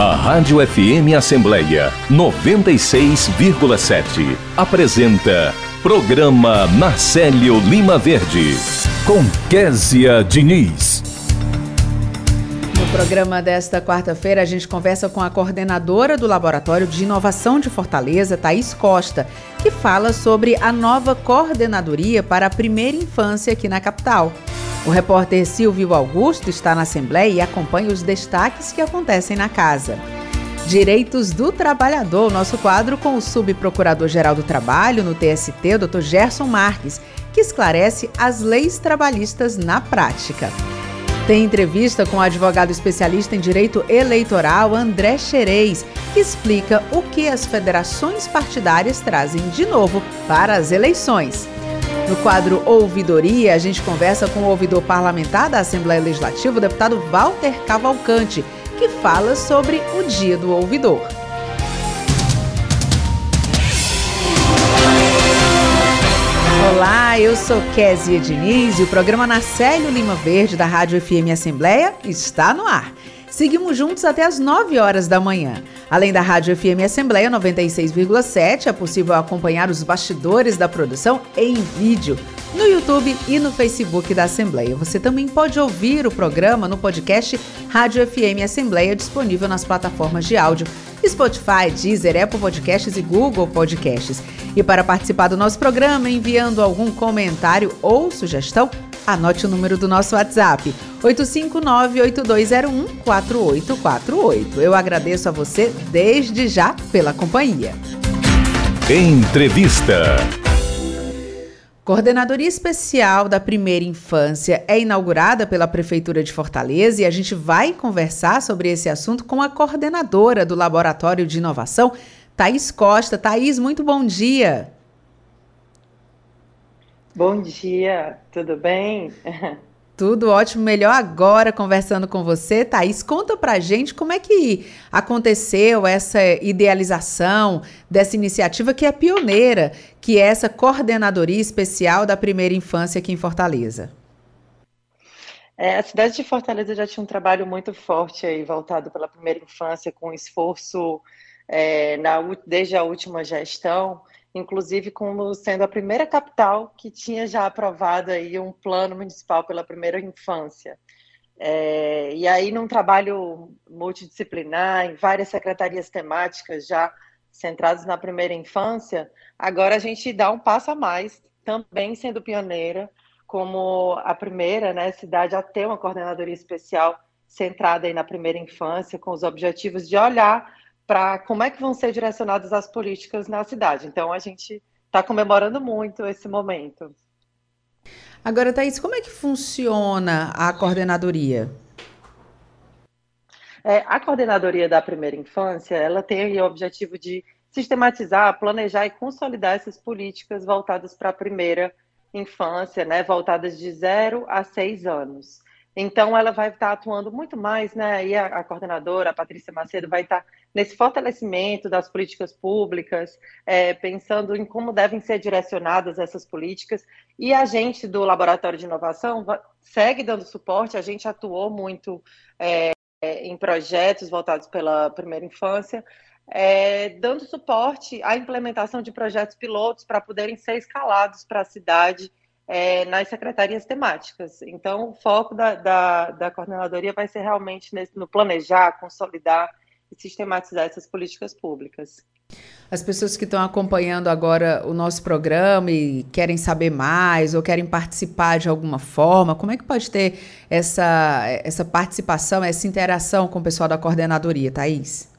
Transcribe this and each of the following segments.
A Rádio FM Assembleia 96,7 apresenta Programa Marcelo Lima Verde com Késia Diniz. Programa desta quarta-feira, a gente conversa com a coordenadora do Laboratório de Inovação de Fortaleza, Thaís Costa, que fala sobre a nova coordenadoria para a primeira infância aqui na capital. O repórter Silvio Augusto está na Assembleia e acompanha os destaques que acontecem na casa. Direitos do Trabalhador, nosso quadro com o subprocurador-geral do Trabalho no TST, Dr. Gerson Marques, que esclarece as leis trabalhistas na prática. Tem entrevista com o advogado especialista em direito eleitoral André Xerez, que explica o que as federações partidárias trazem de novo para as eleições. No quadro Ouvidoria, a gente conversa com o ouvidor parlamentar da Assembleia Legislativa, o deputado Walter Cavalcante, que fala sobre o Dia do Ouvidor. Olá, eu sou Kézia Diniz e o programa Narcélio Lima Verde da Rádio FM Assembleia está no ar. Seguimos juntos até as 9 horas da manhã. Além da Rádio FM Assembleia 96,7, é possível acompanhar os bastidores da produção em vídeo no YouTube e no Facebook da Assembleia. Você também pode ouvir o programa no podcast Rádio FM Assembleia, disponível nas plataformas de áudio Spotify, Deezer, Apple Podcasts e Google Podcasts. E para participar do nosso programa, enviando algum comentário ou sugestão, Anote o número do nosso WhatsApp, 859-8201-4848. Eu agradeço a você desde já pela companhia. Entrevista. Coordenadoria Especial da Primeira Infância é inaugurada pela Prefeitura de Fortaleza e a gente vai conversar sobre esse assunto com a coordenadora do Laboratório de Inovação, Thaís Costa. Thaís, muito bom dia. Bom dia, tudo bem? Tudo ótimo, melhor agora conversando com você. Thaís, conta pra gente como é que aconteceu essa idealização dessa iniciativa que é pioneira, que é essa coordenadoria especial da primeira infância aqui em Fortaleza. É, a cidade de Fortaleza já tinha um trabalho muito forte aí, voltado pela primeira infância, com esforço é, na, desde a última gestão inclusive como sendo a primeira capital que tinha já aprovado aí um plano municipal pela primeira infância. É, e aí, num trabalho multidisciplinar, em várias secretarias temáticas já centradas na primeira infância, agora a gente dá um passo a mais, também sendo pioneira, como a primeira né, cidade a ter uma coordenadoria especial centrada aí na primeira infância, com os objetivos de olhar para como é que vão ser direcionadas as políticas na cidade. Então, a gente está comemorando muito esse momento. Agora, Thaís, como é que funciona a coordenadoria? É, a coordenadoria da primeira infância, ela tem o objetivo de sistematizar, planejar e consolidar essas políticas voltadas para a primeira infância, né, voltadas de 0 a 6 anos. Então, ela vai estar atuando muito mais, né? E a, a coordenadora, a Patrícia Macedo, vai estar nesse fortalecimento das políticas públicas, é, pensando em como devem ser direcionadas essas políticas. E a gente do Laboratório de Inovação segue dando suporte, a gente atuou muito é, em projetos voltados pela primeira infância, é, dando suporte à implementação de projetos pilotos para poderem ser escalados para a cidade é, nas secretarias temáticas. Então, o foco da, da, da coordenadoria vai ser realmente nesse, no planejar, consolidar e sistematizar essas políticas públicas. As pessoas que estão acompanhando agora o nosso programa e querem saber mais ou querem participar de alguma forma, como é que pode ter essa, essa participação, essa interação com o pessoal da coordenadoria, Thaís?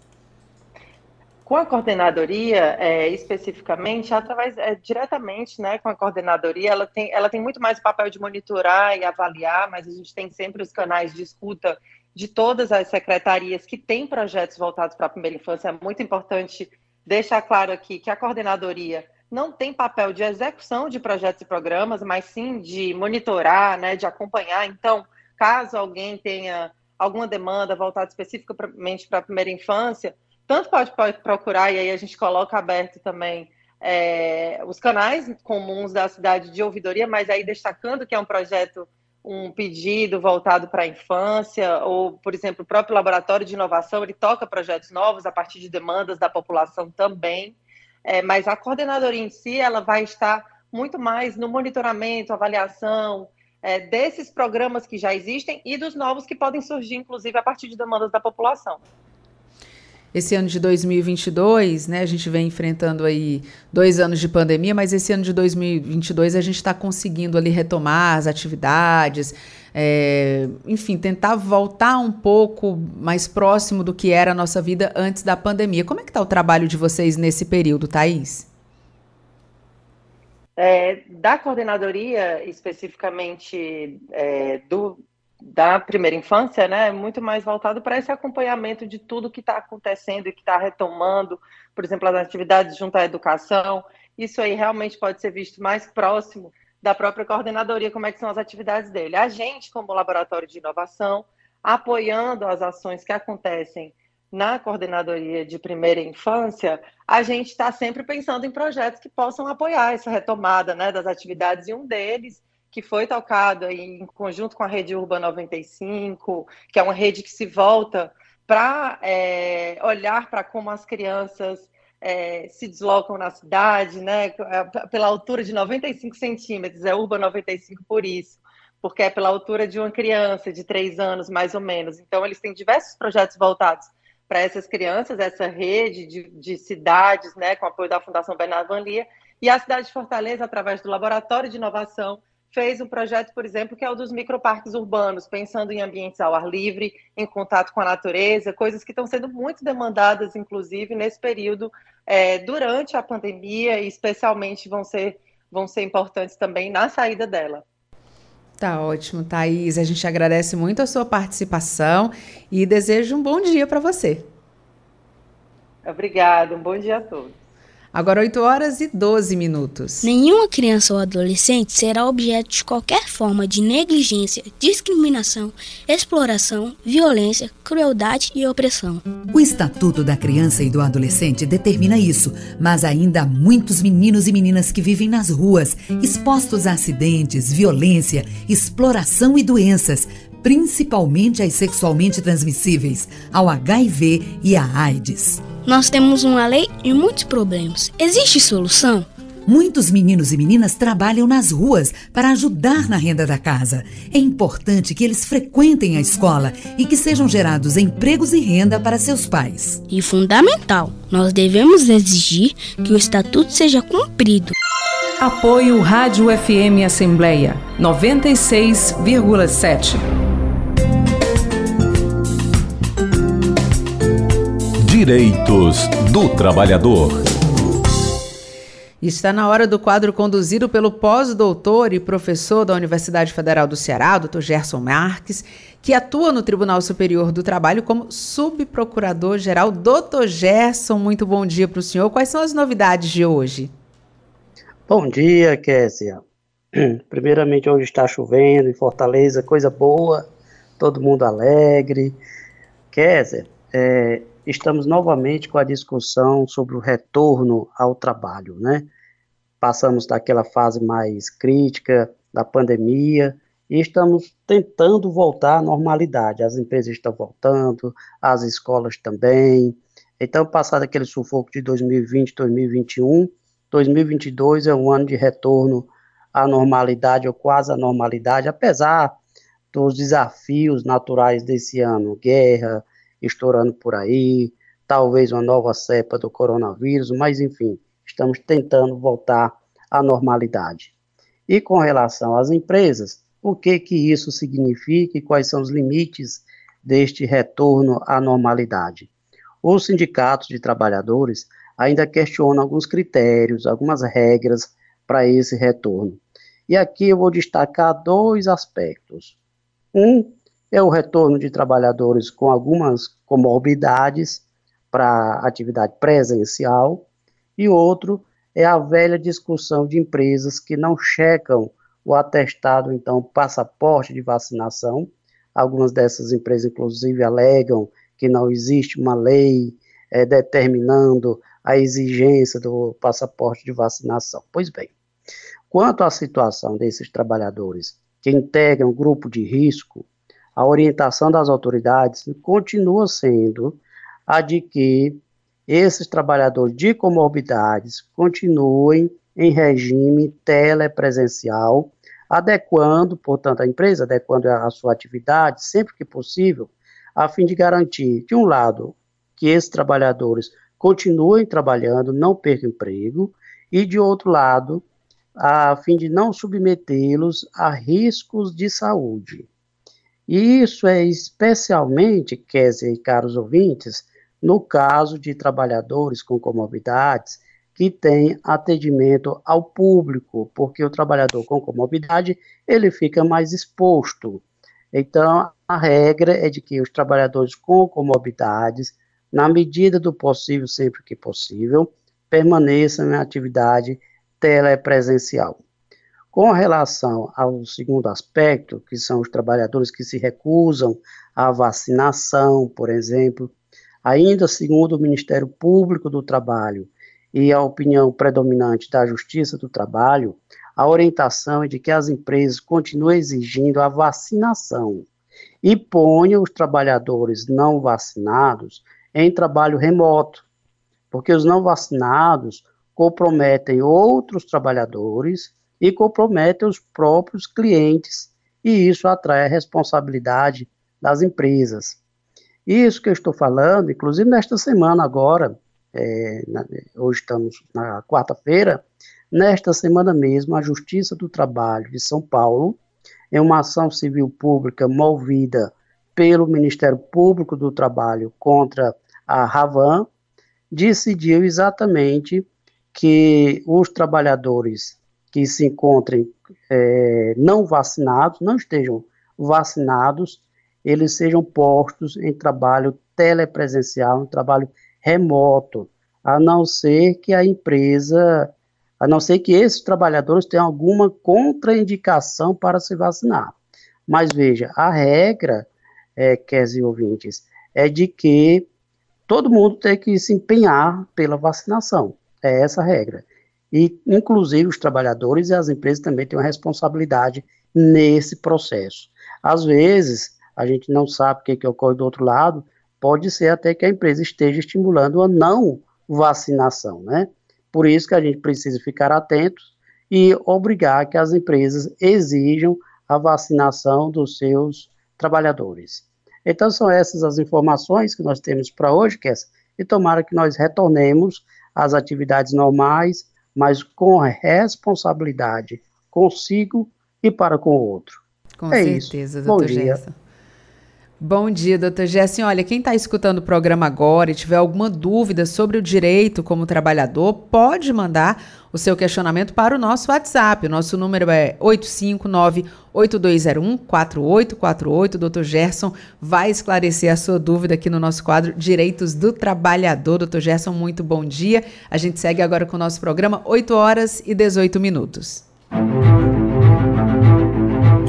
Com a coordenadoria, é, especificamente, através é, diretamente, né, com a coordenadoria, ela tem, ela tem muito mais o papel de monitorar e avaliar, mas a gente tem sempre os canais de escuta de todas as secretarias que têm projetos voltados para a primeira infância. É muito importante deixar claro aqui que a coordenadoria não tem papel de execução de projetos e programas, mas sim de monitorar, né, de acompanhar. Então, caso alguém tenha alguma demanda voltada especificamente para a primeira infância, tanto pode, pode procurar, e aí a gente coloca aberto também é, os canais comuns da cidade de ouvidoria, mas aí destacando que é um projeto um pedido voltado para a infância, ou, por exemplo, o próprio laboratório de inovação, ele toca projetos novos a partir de demandas da população também, é, mas a coordenadoria em si, ela vai estar muito mais no monitoramento, avaliação é, desses programas que já existem e dos novos que podem surgir, inclusive, a partir de demandas da população esse ano de 2022, né, a gente vem enfrentando aí dois anos de pandemia, mas esse ano de 2022 a gente está conseguindo ali retomar as atividades, é, enfim, tentar voltar um pouco mais próximo do que era a nossa vida antes da pandemia. Como é que está o trabalho de vocês nesse período, Thaís? É, da coordenadoria, especificamente é, do, da primeira infância, né, muito mais voltado para esse acompanhamento de tudo que está acontecendo e que está retomando, por exemplo, as atividades junto à educação. Isso aí realmente pode ser visto mais próximo da própria coordenadoria, como é que são as atividades dele. A gente, como laboratório de inovação, apoiando as ações que acontecem na coordenadoria de primeira infância, a gente está sempre pensando em projetos que possam apoiar essa retomada né, das atividades, e um deles que foi tocado em conjunto com a Rede Urba 95, que é uma rede que se volta para é, olhar para como as crianças é, se deslocam na cidade, né, pela altura de 95 centímetros, é Urba 95 por isso, porque é pela altura de uma criança de três anos, mais ou menos. Então, eles têm diversos projetos voltados para essas crianças, essa rede de, de cidades, né, com apoio da Fundação Bernardo Van Lia, e a cidade de Fortaleza, através do Laboratório de Inovação, fez um projeto, por exemplo, que é o dos microparques urbanos, pensando em ambientes ao ar livre, em contato com a natureza, coisas que estão sendo muito demandadas, inclusive, nesse período, é, durante a pandemia, e especialmente vão ser, vão ser importantes também na saída dela. Tá ótimo, Thaís. A gente agradece muito a sua participação e desejo um bom dia para você. Obrigada, um bom dia a todos. Agora 8 horas e 12 minutos. Nenhuma criança ou adolescente será objeto de qualquer forma de negligência, discriminação, exploração, violência, crueldade e opressão. O Estatuto da Criança e do Adolescente determina isso, mas ainda há muitos meninos e meninas que vivem nas ruas, expostos a acidentes, violência, exploração e doenças, principalmente as sexualmente transmissíveis, ao HIV e à AIDS. Nós temos uma lei e muitos problemas. Existe solução? Muitos meninos e meninas trabalham nas ruas para ajudar na renda da casa. É importante que eles frequentem a escola e que sejam gerados empregos e renda para seus pais. E fundamental, nós devemos exigir que o estatuto seja cumprido. Apoio Rádio FM Assembleia 96,7. Direitos do Trabalhador. Está na hora do quadro conduzido pelo pós-doutor e professor da Universidade Federal do Ceará, Dr. Gerson Marques, que atua no Tribunal Superior do Trabalho como subprocurador-geral. Doutor Gerson, muito bom dia para o senhor. Quais são as novidades de hoje? Bom dia, Késia. Primeiramente, hoje está chovendo em Fortaleza, coisa boa, todo mundo alegre. Késia, é, estamos novamente com a discussão sobre o retorno ao trabalho, né? Passamos daquela fase mais crítica da pandemia e estamos tentando voltar à normalidade. As empresas estão voltando, as escolas também. Então, passado aquele sufoco de 2020, 2021, 2022 é um ano de retorno à normalidade ou quase à normalidade, apesar dos desafios naturais desse ano, guerra, estourando por aí, talvez uma nova cepa do coronavírus, mas enfim, estamos tentando voltar à normalidade. E com relação às empresas, o que que isso significa e quais são os limites deste retorno à normalidade? Os sindicatos de trabalhadores ainda questionam alguns critérios, algumas regras para esse retorno. E aqui eu vou destacar dois aspectos. Um é o retorno de trabalhadores com algumas comorbidades para atividade presencial, e outro é a velha discussão de empresas que não checam o atestado, então, passaporte de vacinação. Algumas dessas empresas, inclusive, alegam que não existe uma lei é, determinando a exigência do passaporte de vacinação. Pois bem, quanto à situação desses trabalhadores que integram grupo de risco, a orientação das autoridades continua sendo a de que esses trabalhadores de comorbidades continuem em regime telepresencial, adequando, portanto, a empresa adequando a sua atividade sempre que possível, a fim de garantir, de um lado, que esses trabalhadores continuem trabalhando, não percam emprego, e de outro lado, a fim de não submetê-los a riscos de saúde. E isso é especialmente, Kézia e caros ouvintes, no caso de trabalhadores com comorbidades que têm atendimento ao público, porque o trabalhador com comorbidade, ele fica mais exposto. Então, a regra é de que os trabalhadores com comorbidades, na medida do possível, sempre que possível, permaneçam em atividade telepresencial. Com relação ao segundo aspecto, que são os trabalhadores que se recusam à vacinação, por exemplo, ainda segundo o Ministério Público do Trabalho e a opinião predominante da Justiça do Trabalho, a orientação é de que as empresas continuem exigindo a vacinação e ponham os trabalhadores não vacinados em trabalho remoto, porque os não vacinados comprometem outros trabalhadores e comprometem os próprios clientes, e isso atrai a responsabilidade das empresas. Isso que eu estou falando, inclusive nesta semana agora, é, na, hoje estamos na quarta-feira, nesta semana mesmo, a Justiça do Trabalho de São Paulo, em uma ação civil pública movida pelo Ministério Público do Trabalho contra a Ravan, decidiu exatamente que os trabalhadores que se encontrem é, não vacinados, não estejam vacinados, eles sejam postos em trabalho telepresencial, em trabalho remoto, a não ser que a empresa, a não ser que esses trabalhadores tenham alguma contraindicação para se vacinar. Mas veja, a regra, é, queridos ouvintes, é de que todo mundo tem que se empenhar pela vacinação. É essa a regra. E, inclusive, os trabalhadores e as empresas também têm uma responsabilidade nesse processo. Às vezes, a gente não sabe o que, que ocorre do outro lado, pode ser até que a empresa esteja estimulando a não vacinação, né? Por isso que a gente precisa ficar atentos e obrigar que as empresas exijam a vacinação dos seus trabalhadores. Então são essas as informações que nós temos para hoje, Kess, e tomara que nós retornemos às atividades normais, mas com responsabilidade consigo e para com o outro. Com é certeza, isso. doutor Bom Gerson. Bom dia, doutor Gerson. Olha, quem está escutando o programa agora e tiver alguma dúvida sobre o direito como trabalhador, pode mandar o seu questionamento para o nosso WhatsApp. O nosso número é 859-8201-4848. Doutor Gerson vai esclarecer a sua dúvida aqui no nosso quadro Direitos do Trabalhador. Doutor Gerson, muito bom dia. A gente segue agora com o nosso programa, 8 horas e 18 minutos.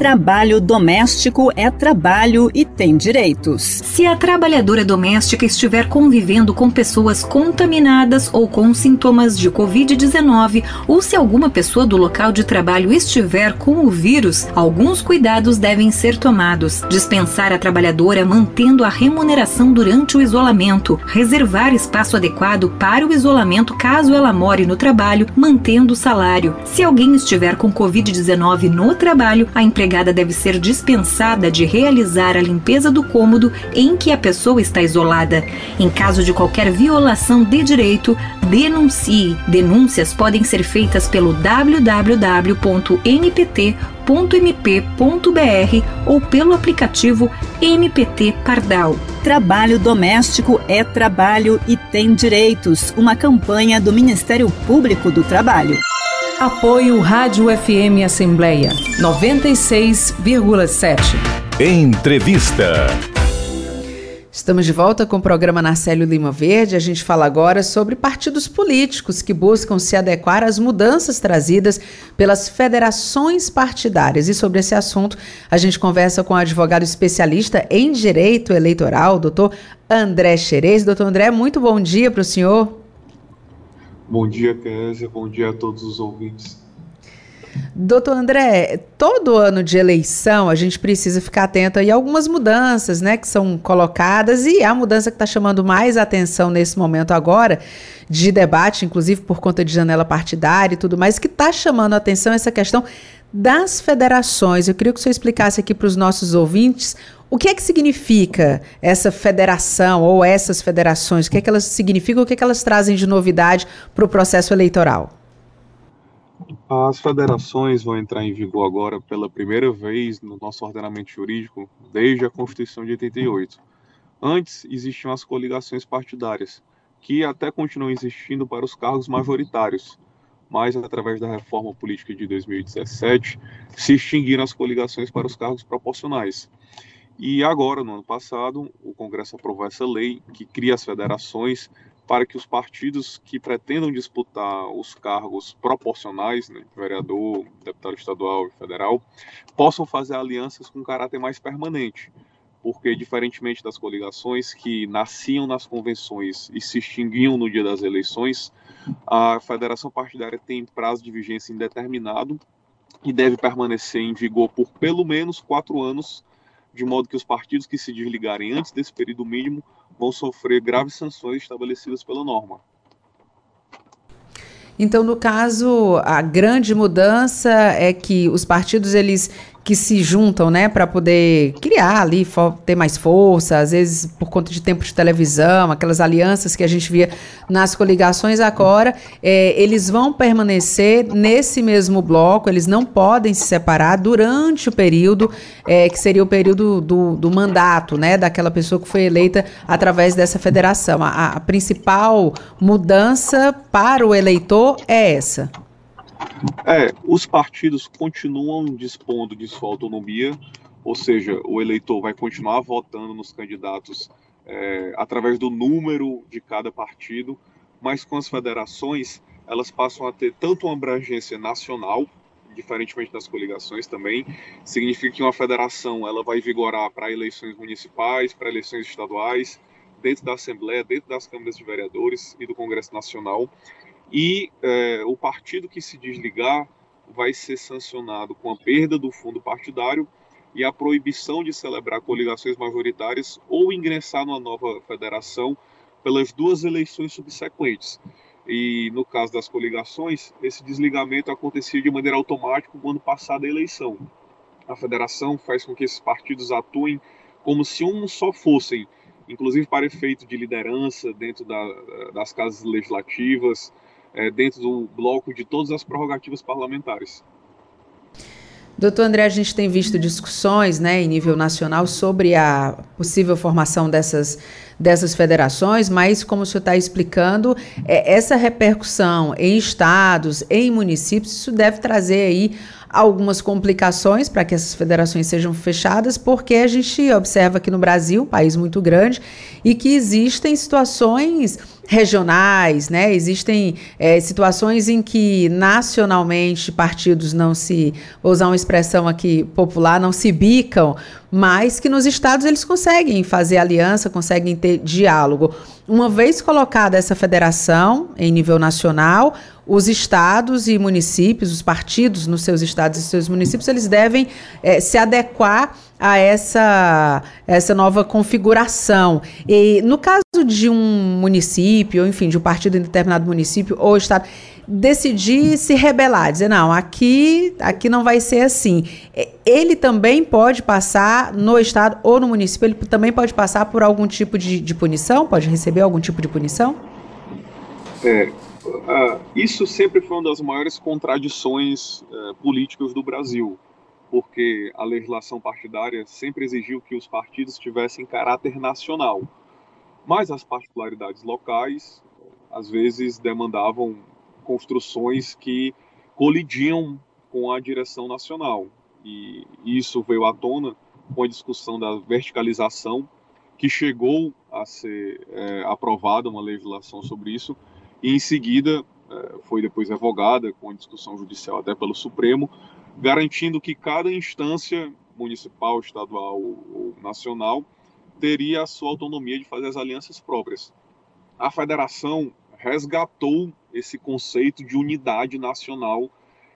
Trabalho doméstico é trabalho e tem direitos. Se a trabalhadora doméstica estiver convivendo com pessoas contaminadas ou com sintomas de Covid-19, ou se alguma pessoa do local de trabalho estiver com o vírus, alguns cuidados devem ser tomados. Dispensar a trabalhadora mantendo a remuneração durante o isolamento, reservar espaço adequado para o isolamento caso ela more no trabalho, mantendo o salário. Se alguém estiver com Covid-19 no trabalho, a empregada empregada deve ser dispensada de realizar a limpeza do cômodo em que a pessoa está isolada. Em caso de qualquer violação de direito, denuncie. Denúncias podem ser feitas pelo www.npt.mp.br ou pelo aplicativo MPT Pardal. Trabalho doméstico é trabalho e tem direitos. Uma campanha do Ministério Público do Trabalho. Apoio Rádio FM Assembleia 96,7. Entrevista. Estamos de volta com o programa Narcélio Lima Verde. A gente fala agora sobre partidos políticos que buscam se adequar às mudanças trazidas pelas federações partidárias. E sobre esse assunto, a gente conversa com o advogado especialista em direito eleitoral, doutor André Xerez. Doutor André, muito bom dia para o senhor. Bom dia, Kézia. Bom dia a todos os ouvintes. Doutor André, todo ano de eleição a gente precisa ficar atento aí a algumas mudanças né, que são colocadas e a mudança que está chamando mais atenção nesse momento agora de debate, inclusive por conta de janela partidária e tudo mais, que está chamando a atenção essa questão das federações. Eu queria que o senhor explicasse aqui para os nossos ouvintes o que é que significa essa federação ou essas federações, o que é que elas significam, o que é que elas trazem de novidade para o processo eleitoral. As federações vão entrar em vigor agora pela primeira vez no nosso ordenamento jurídico desde a Constituição de 88. Antes existiam as coligações partidárias, que até continuam existindo para os cargos majoritários, mas através da reforma política de 2017 se extinguiram as coligações para os cargos proporcionais. E agora, no ano passado, o Congresso aprovou essa lei que cria as federações para que os partidos que pretendam disputar os cargos proporcionais, né, vereador, deputado estadual e federal, possam fazer alianças com caráter mais permanente. Porque, diferentemente das coligações que nasciam nas convenções e se extinguiam no dia das eleições, a federação partidária tem prazo de vigência indeterminado e deve permanecer em vigor por pelo menos quatro anos, de modo que os partidos que se desligarem antes desse período mínimo vão sofrer graves sanções estabelecidas pela norma. Então, no caso, a grande mudança é que os partidos eles que se juntam, né, para poder criar ali, ter mais força, às vezes por conta de tempo de televisão, aquelas alianças que a gente via nas coligações agora, é, eles vão permanecer nesse mesmo bloco, eles não podem se separar durante o período, é, que seria o período do, do, mandato, né, daquela pessoa que foi eleita através dessa federação. A, a principal mudança para o eleitor é essa. É, os partidos continuam dispondo de sua autonomia, ou seja, o eleitor vai continuar votando nos candidatos é, através do número de cada partido, mas com as federações elas passam a ter tanto uma abrangência nacional, diferentemente das coligações também, significa que uma federação ela vai vigorar para eleições municipais, para eleições estaduais, dentro da Assembleia, dentro das câmaras de vereadores e do Congresso Nacional, e é, o partido que se desligar vai ser sancionado com a perda do fundo partidário e a proibição de celebrar coligações majoritárias ou ingressar numa nova federação pelas duas eleições subsequentes. E no caso das coligações, esse desligamento acontecia de maneira automática quando passada a eleição. A federação faz com que esses partidos atuem como se um só fossem, inclusive para efeito de liderança dentro da, das casas legislativas, é, dentro do bloco de todas as prerrogativas parlamentares. Doutor André, a gente tem visto discussões né, em nível nacional sobre a possível formação dessas, dessas federações, mas, como o senhor está explicando, é, essa repercussão em estados, em municípios, isso deve trazer aí algumas complicações para que essas federações sejam fechadas, porque a gente observa aqui no Brasil, um país muito grande, e que existem situações regionais, né? Existem é, situações em que nacionalmente partidos não se, vou usar uma expressão aqui popular, não se bicam, mas que nos estados eles conseguem fazer aliança, conseguem ter diálogo. Uma vez colocada essa federação em nível nacional, os estados e municípios, os partidos nos seus estados e seus municípios, eles devem é, se adequar a essa, essa nova configuração. E no caso de um município, ou enfim, de um partido em determinado município ou estado, decidir se rebelar, dizer, não, aqui, aqui não vai ser assim. Ele também pode passar no estado ou no município, ele também pode passar por algum tipo de, de punição? Pode receber algum tipo de punição? É, uh, isso sempre foi uma das maiores contradições uh, políticas do Brasil porque a legislação partidária sempre exigiu que os partidos tivessem caráter nacional. Mas as particularidades locais, às vezes, demandavam construções que colidiam com a direção nacional. E isso veio à tona com a discussão da verticalização, que chegou a ser é, aprovada uma legislação sobre isso, e em seguida é, foi depois revogada com a discussão judicial até pelo Supremo, garantindo que cada instância municipal, estadual ou nacional teria a sua autonomia de fazer as alianças próprias. A federação resgatou esse conceito de unidade nacional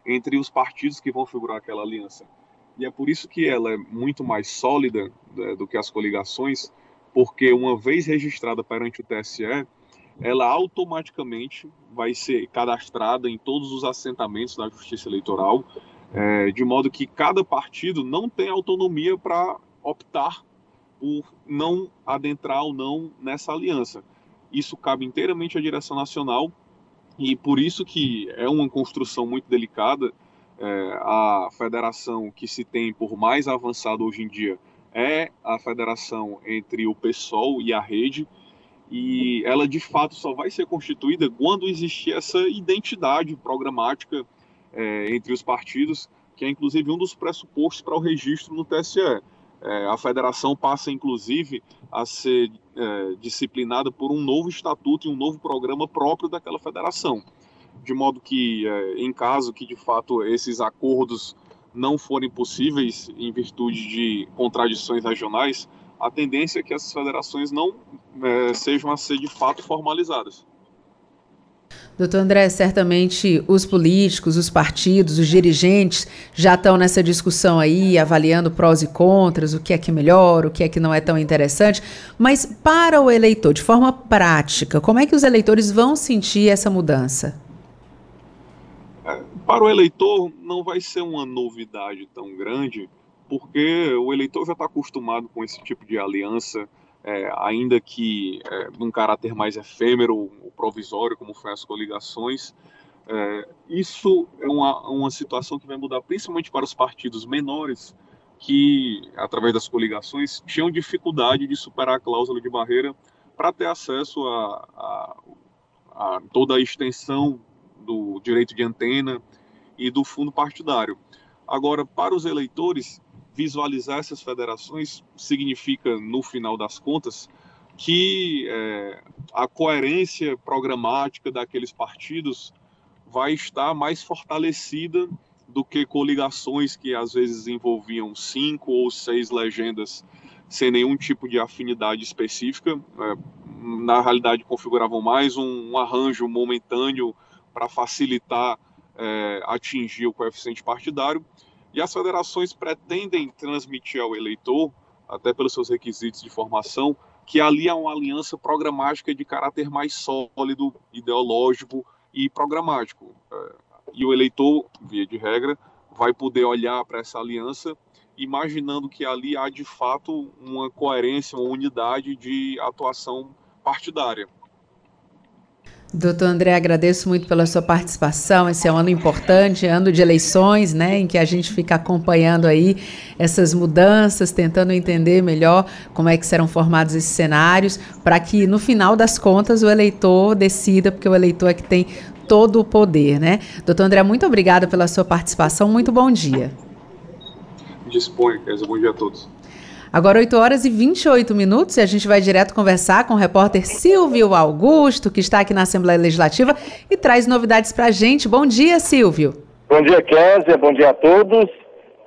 entre os partidos que vão figurar aquela aliança. E é por isso que ela é muito mais sólida né, do que as coligações, porque uma vez registrada perante o TSE, ela automaticamente vai ser cadastrada em todos os assentamentos da Justiça Eleitoral, é, de modo que cada partido não tem autonomia para optar por não adentrar ou não nessa aliança. Isso cabe inteiramente à direção nacional e por isso que é uma construção muito delicada. É, a federação que se tem por mais avançada hoje em dia é a federação entre o PSOL e a rede, e ela de fato só vai ser constituída quando existir essa identidade programática é, entre os partidos, que é inclusive um dos pressupostos para o registro no TSE. É, a federação passa inclusive a ser é, disciplinada por um novo estatuto e um novo programa próprio daquela federação, de modo que, é, em caso que de fato esses acordos não forem possíveis em virtude de contradições regionais, a tendência é que essas federações não é, sejam a ser de fato formalizadas. Doutor André, certamente os políticos, os partidos, os dirigentes já estão nessa discussão aí, avaliando prós e contras, o que é que é melhor, o que é que não é tão interessante. Mas para o eleitor, de forma prática, como é que os eleitores vão sentir essa mudança? É, para o eleitor, não vai ser uma novidade tão grande, porque o eleitor já está acostumado com esse tipo de aliança é, ainda que é, num caráter mais efêmero ou provisório, como foi as coligações. É, isso é uma, uma situação que vai mudar principalmente para os partidos menores, que, através das coligações, tinham dificuldade de superar a cláusula de barreira para ter acesso a, a, a toda a extensão do direito de antena e do fundo partidário. Agora, para os eleitores, visualizar essas federações significa, no final das contas, que é, a coerência programática daqueles partidos vai estar mais fortalecida do que coligações que às vezes envolviam cinco ou seis legendas sem nenhum tipo de afinidade específica. É, na realidade, configuravam mais um, um arranjo momentâneo para facilitar é, atingir o coeficiente partidário. E as federações pretendem transmitir ao eleitor, até pelos seus requisitos de formação, que ali há uma aliança programática de caráter mais sólido, ideológico e programático. É, e o eleitor, via de regra, vai poder olhar para essa aliança imaginando que ali há de fato uma coerência, uma unidade de atuação partidária. Doutor André, agradeço muito pela sua participação. Esse é um ano importante, ano de eleições, né, em que a gente fica acompanhando aí essas mudanças, tentando entender melhor como é que serão formados esses cenários, para que no final das contas o eleitor decida, porque o eleitor é que tem todo o poder, né? Doutor André, muito obrigada pela sua participação. Muito bom dia. Dispõe, Kézia. Bom dia a todos. Agora 8 horas e 28 minutos e a gente vai direto conversar com o repórter Silvio Augusto, que está aqui na Assembleia Legislativa e traz novidades para a gente. Bom dia, Silvio. Bom dia, Kézia. Bom dia a todos.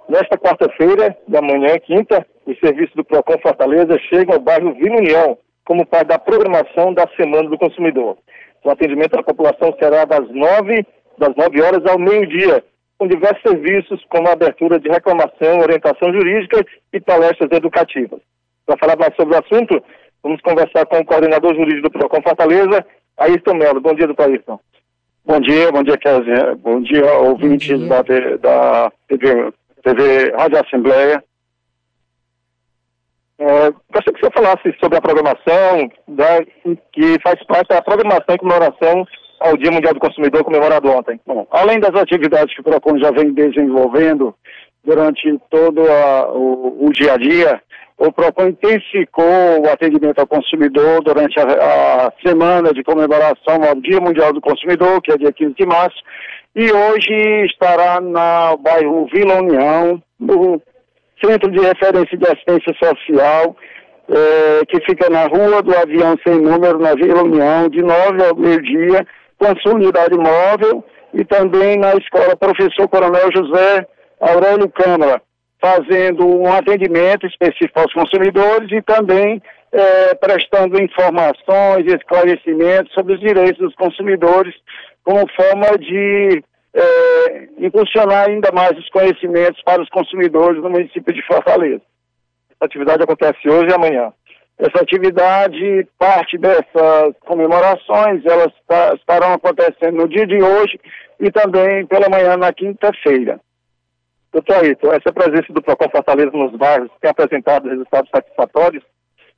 Nesta quarta-feira, da manhã, quinta, os serviços do PROCON Fortaleza chegam ao bairro Vila União, como parte da programação da Semana do Consumidor. O atendimento à população será das 9, das 9 horas ao meio-dia, com diversos serviços, como a abertura de reclamação, orientação jurídica e palestras educativas. Para falar mais sobre o assunto, vamos conversar com o coordenador jurídico do PROCON Fortaleza, Ayrton Melo. Bom dia, doutor Ayrton. Bom dia, bom dia, Kézia. Bom dia, ouvintes bom dia. da, da TV, TV Rádio Assembleia. É, gostaria que senhor falasse sobre a programação, da, que faz parte da programação e comemoração ao Dia Mundial do Consumidor comemorado ontem? Bom, além das atividades que o PROCON já vem desenvolvendo durante todo a, o, o, dia a dia, o PROCON intensificou o atendimento ao consumidor durante a, a, semana de comemoração ao Dia Mundial do Consumidor, que é dia 15 de março, e hoje estará no bairro Vila União, no Centro de Referência de Assistência Social, é, que fica na Rua do Avião Sem Número, na Vila União, de 9 ao meio-dia, sua unidade móvel e também na escola Professor Coronel José Aurélio Câmara, fazendo um atendimento específico aos consumidores e também é, prestando informações e esclarecimentos sobre os direitos dos consumidores como forma de é, impulsionar ainda mais os conhecimentos para os consumidores no município de Fortaleza. A atividade acontece hoje e amanhã. Essa atividade, parte dessas comemorações, elas estarão acontecendo no dia de hoje e também pela manhã na quinta-feira. Doutor Ayrton, essa presença do PROCON Fortaleza nos bairros tem apresentado resultados satisfatórios.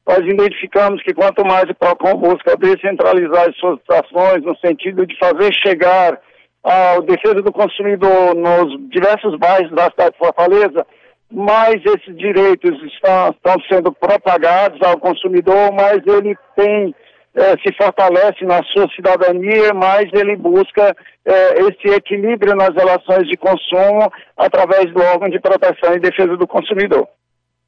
Nós identificamos que quanto mais o PROCON busca descentralizar as suas ações no sentido de fazer chegar a defesa do consumidor nos diversos bairros da cidade de Fortaleza, mais esses direitos estão, estão sendo propagados ao consumidor, mais ele tem, eh, se fortalece na sua cidadania, mais ele busca eh, esse equilíbrio nas relações de consumo através do órgão de proteção e defesa do consumidor.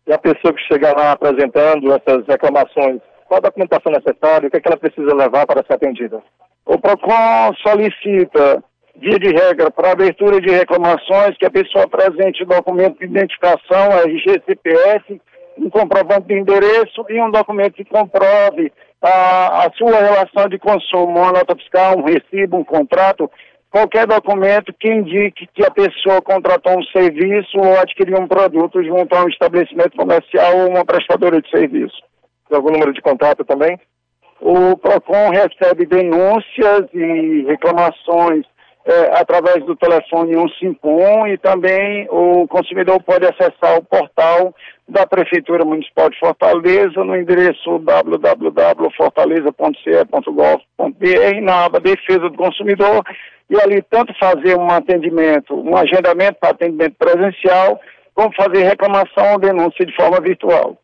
E a pessoa que chegar lá apresentando essas reclamações, qual a documentação necessária, o que, é que ela precisa levar para ser atendida? O PROCON solicita via de regra, para abertura de reclamações, que a pessoa apresente o documento de identificação, RG, CPF, um comprovante de endereço e um documento que comprove a, a sua relação de consumo, uma nota fiscal, um recibo, um contrato, qualquer documento que indique que a pessoa contratou um serviço ou adquiriu um produto junto a um estabelecimento comercial ou uma prestadora de serviço. Tem algum número de contato também? O PROCON recebe denúncias e reclamações é, através do telefone 151 e também o consumidor pode acessar o portal da Prefeitura Municipal de Fortaleza no endereço www.fortaleza.ce.gov.br na aba Defesa do Consumidor e ali tanto fazer um atendimento, um agendamento para atendimento presencial, como fazer reclamação ou denúncia de forma virtual.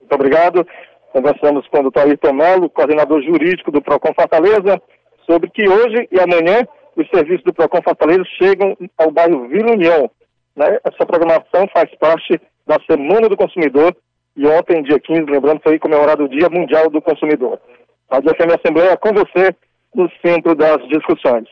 Muito obrigado. Conversamos com o doutor Ayrton Melo, coordenador jurídico do PROCON Fortaleza, sobre que hoje e amanhã os serviços do PROCON Fortaleza chegam ao bairro Vila União. Né? Essa programação faz parte da Semana do Consumidor e ontem, dia 15, lembrando, foi comemorado o Dia Mundial do Consumidor. A FM Assembleia é com você no centro das discussões.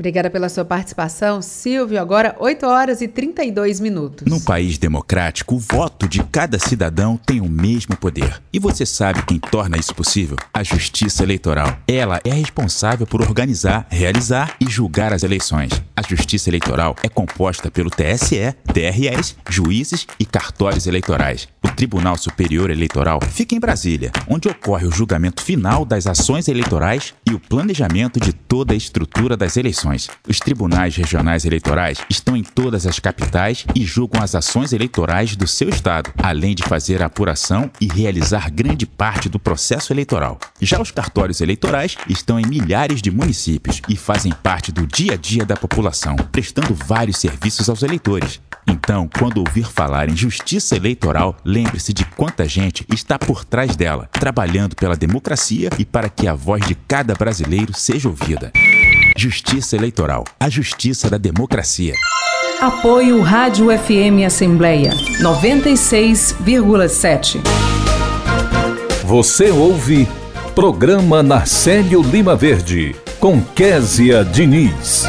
Obrigada pela sua participação. Silvio, agora 8 horas e 32 minutos. Num país democrático, o voto de cada cidadão tem o mesmo poder. E você sabe quem torna isso possível? A Justiça Eleitoral. Ela é responsável por organizar, realizar e julgar as eleições. A Justiça Eleitoral é composta pelo TSE, TREs, juízes e cartórios eleitorais. O Tribunal Superior Eleitoral fica em Brasília, onde ocorre o julgamento final das ações eleitorais e o planejamento de toda a estrutura das eleições eleições. Os tribunais regionais eleitorais estão em todas as capitais e julgam as ações eleitorais do seu estado, além de fazer a apuração e realizar grande parte do processo eleitoral. Já os cartórios eleitorais estão em milhares de municípios e fazem parte do dia a dia da população, prestando vários serviços aos eleitores. Então, quando ouvir falar em justiça eleitoral, lembre-se de quanta gente está por trás dela, trabalhando pela democracia e para que a voz de cada brasileiro seja ouvida. Justiça Eleitoral, a justiça da democracia. Apoio Rádio FM Assembleia 96,7. Você ouve Programa Narcélio Lima Verde com Késia Diniz.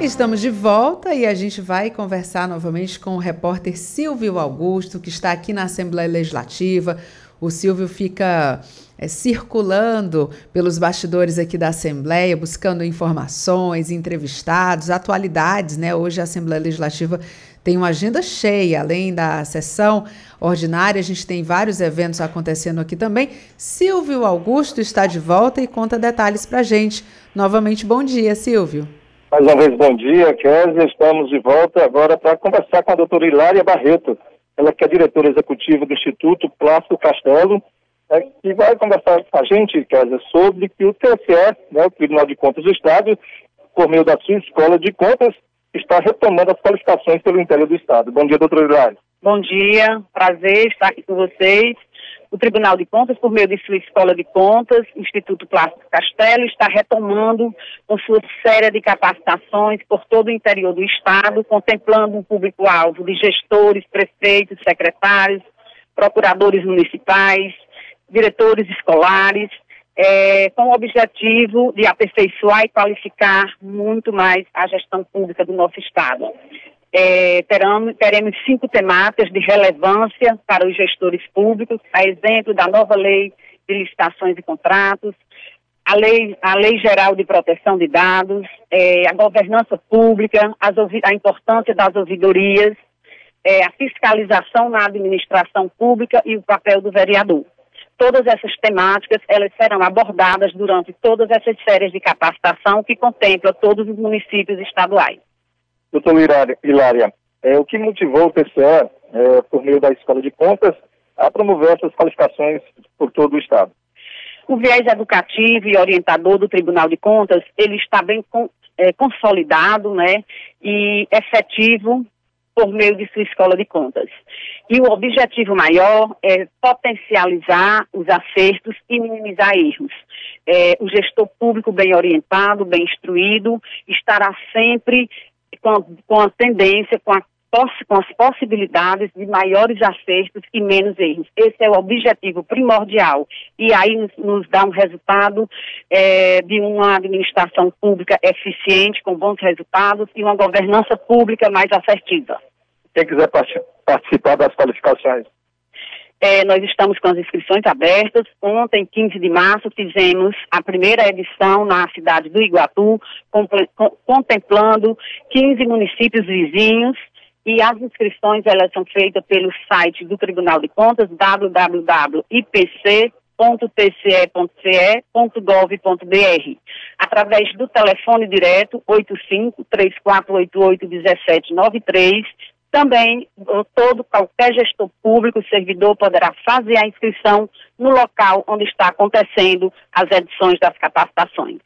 Estamos de volta e a gente vai conversar novamente com o repórter Silvio Augusto, que está aqui na Assembleia Legislativa. O Silvio fica é, circulando pelos bastidores aqui da Assembleia, buscando informações, entrevistados, atualidades, né? Hoje a Assembleia Legislativa tem uma agenda cheia, além da sessão ordinária, a gente tem vários eventos acontecendo aqui também. Silvio Augusto está de volta e conta detalhes para gente. Novamente, bom dia, Silvio. Mais uma vez, bom dia, Kézia. Estamos de volta agora para conversar com a doutora Hilária Barreto, ela que é diretora executiva do Instituto Plácido Castelo, é, que vai conversar com a gente, Kézia, sobre que o TSE, né, o Tribunal de Contas do Estado, por meio da sua escola de contas, está retomando as qualificações pelo interior do Estado. Bom dia, doutor Hilário. Bom dia, prazer estar aqui com vocês. O Tribunal de Contas, por meio de sua Escola de Contas, Instituto Plástico Castelo, está retomando com sua série de capacitações por todo o interior do Estado, contemplando um público-alvo de gestores, prefeitos, secretários, procuradores municipais, diretores escolares, é, com o objetivo de aperfeiçoar e qualificar muito mais a gestão pública do nosso Estado. É, teremos, cinco temáticas de relevância para os gestores públicos, a exemplo da nova lei de licitações e contratos, a lei, a lei Geral de Proteção de Dados, é, a governança pública, as, a importância das ouvidorias, é, a fiscalização na administração pública e o papel do vereador. Todas essas temáticas, elas serão abordadas durante todas essas séries de capacitação que contempla todos os municípios estaduais. Doutor Hilária, é, o que motivou o TCE, é, por meio da Escola de Contas, a promover essas qualificações por todo o Estado? O viés educativo e orientador do Tribunal de Contas, ele está bem com, é, consolidado, né, e efetivo por meio de sua escola de contas. E o objetivo maior é potencializar os acertos e minimizar erros. É, o gestor público bem orientado, bem instruído, estará sempre com, com a tendência, com a com as possibilidades de maiores acertos e menos erros. Esse é o objetivo primordial. E aí nos, nos dá um resultado é, de uma administração pública eficiente, com bons resultados, e uma governança pública mais assertiva. Quem quiser participar das qualificações. É, nós estamos com as inscrições abertas. Ontem, 15 de março, fizemos a primeira edição na cidade do Iguatu, contemplando 15 municípios vizinhos e as inscrições elas são feitas pelo site do Tribunal de Contas, www.ipc.tce.ce.gov.br, através do telefone direto 85 3488 1793. Também todo qualquer gestor público, servidor poderá fazer a inscrição no local onde está acontecendo as edições das capacitações.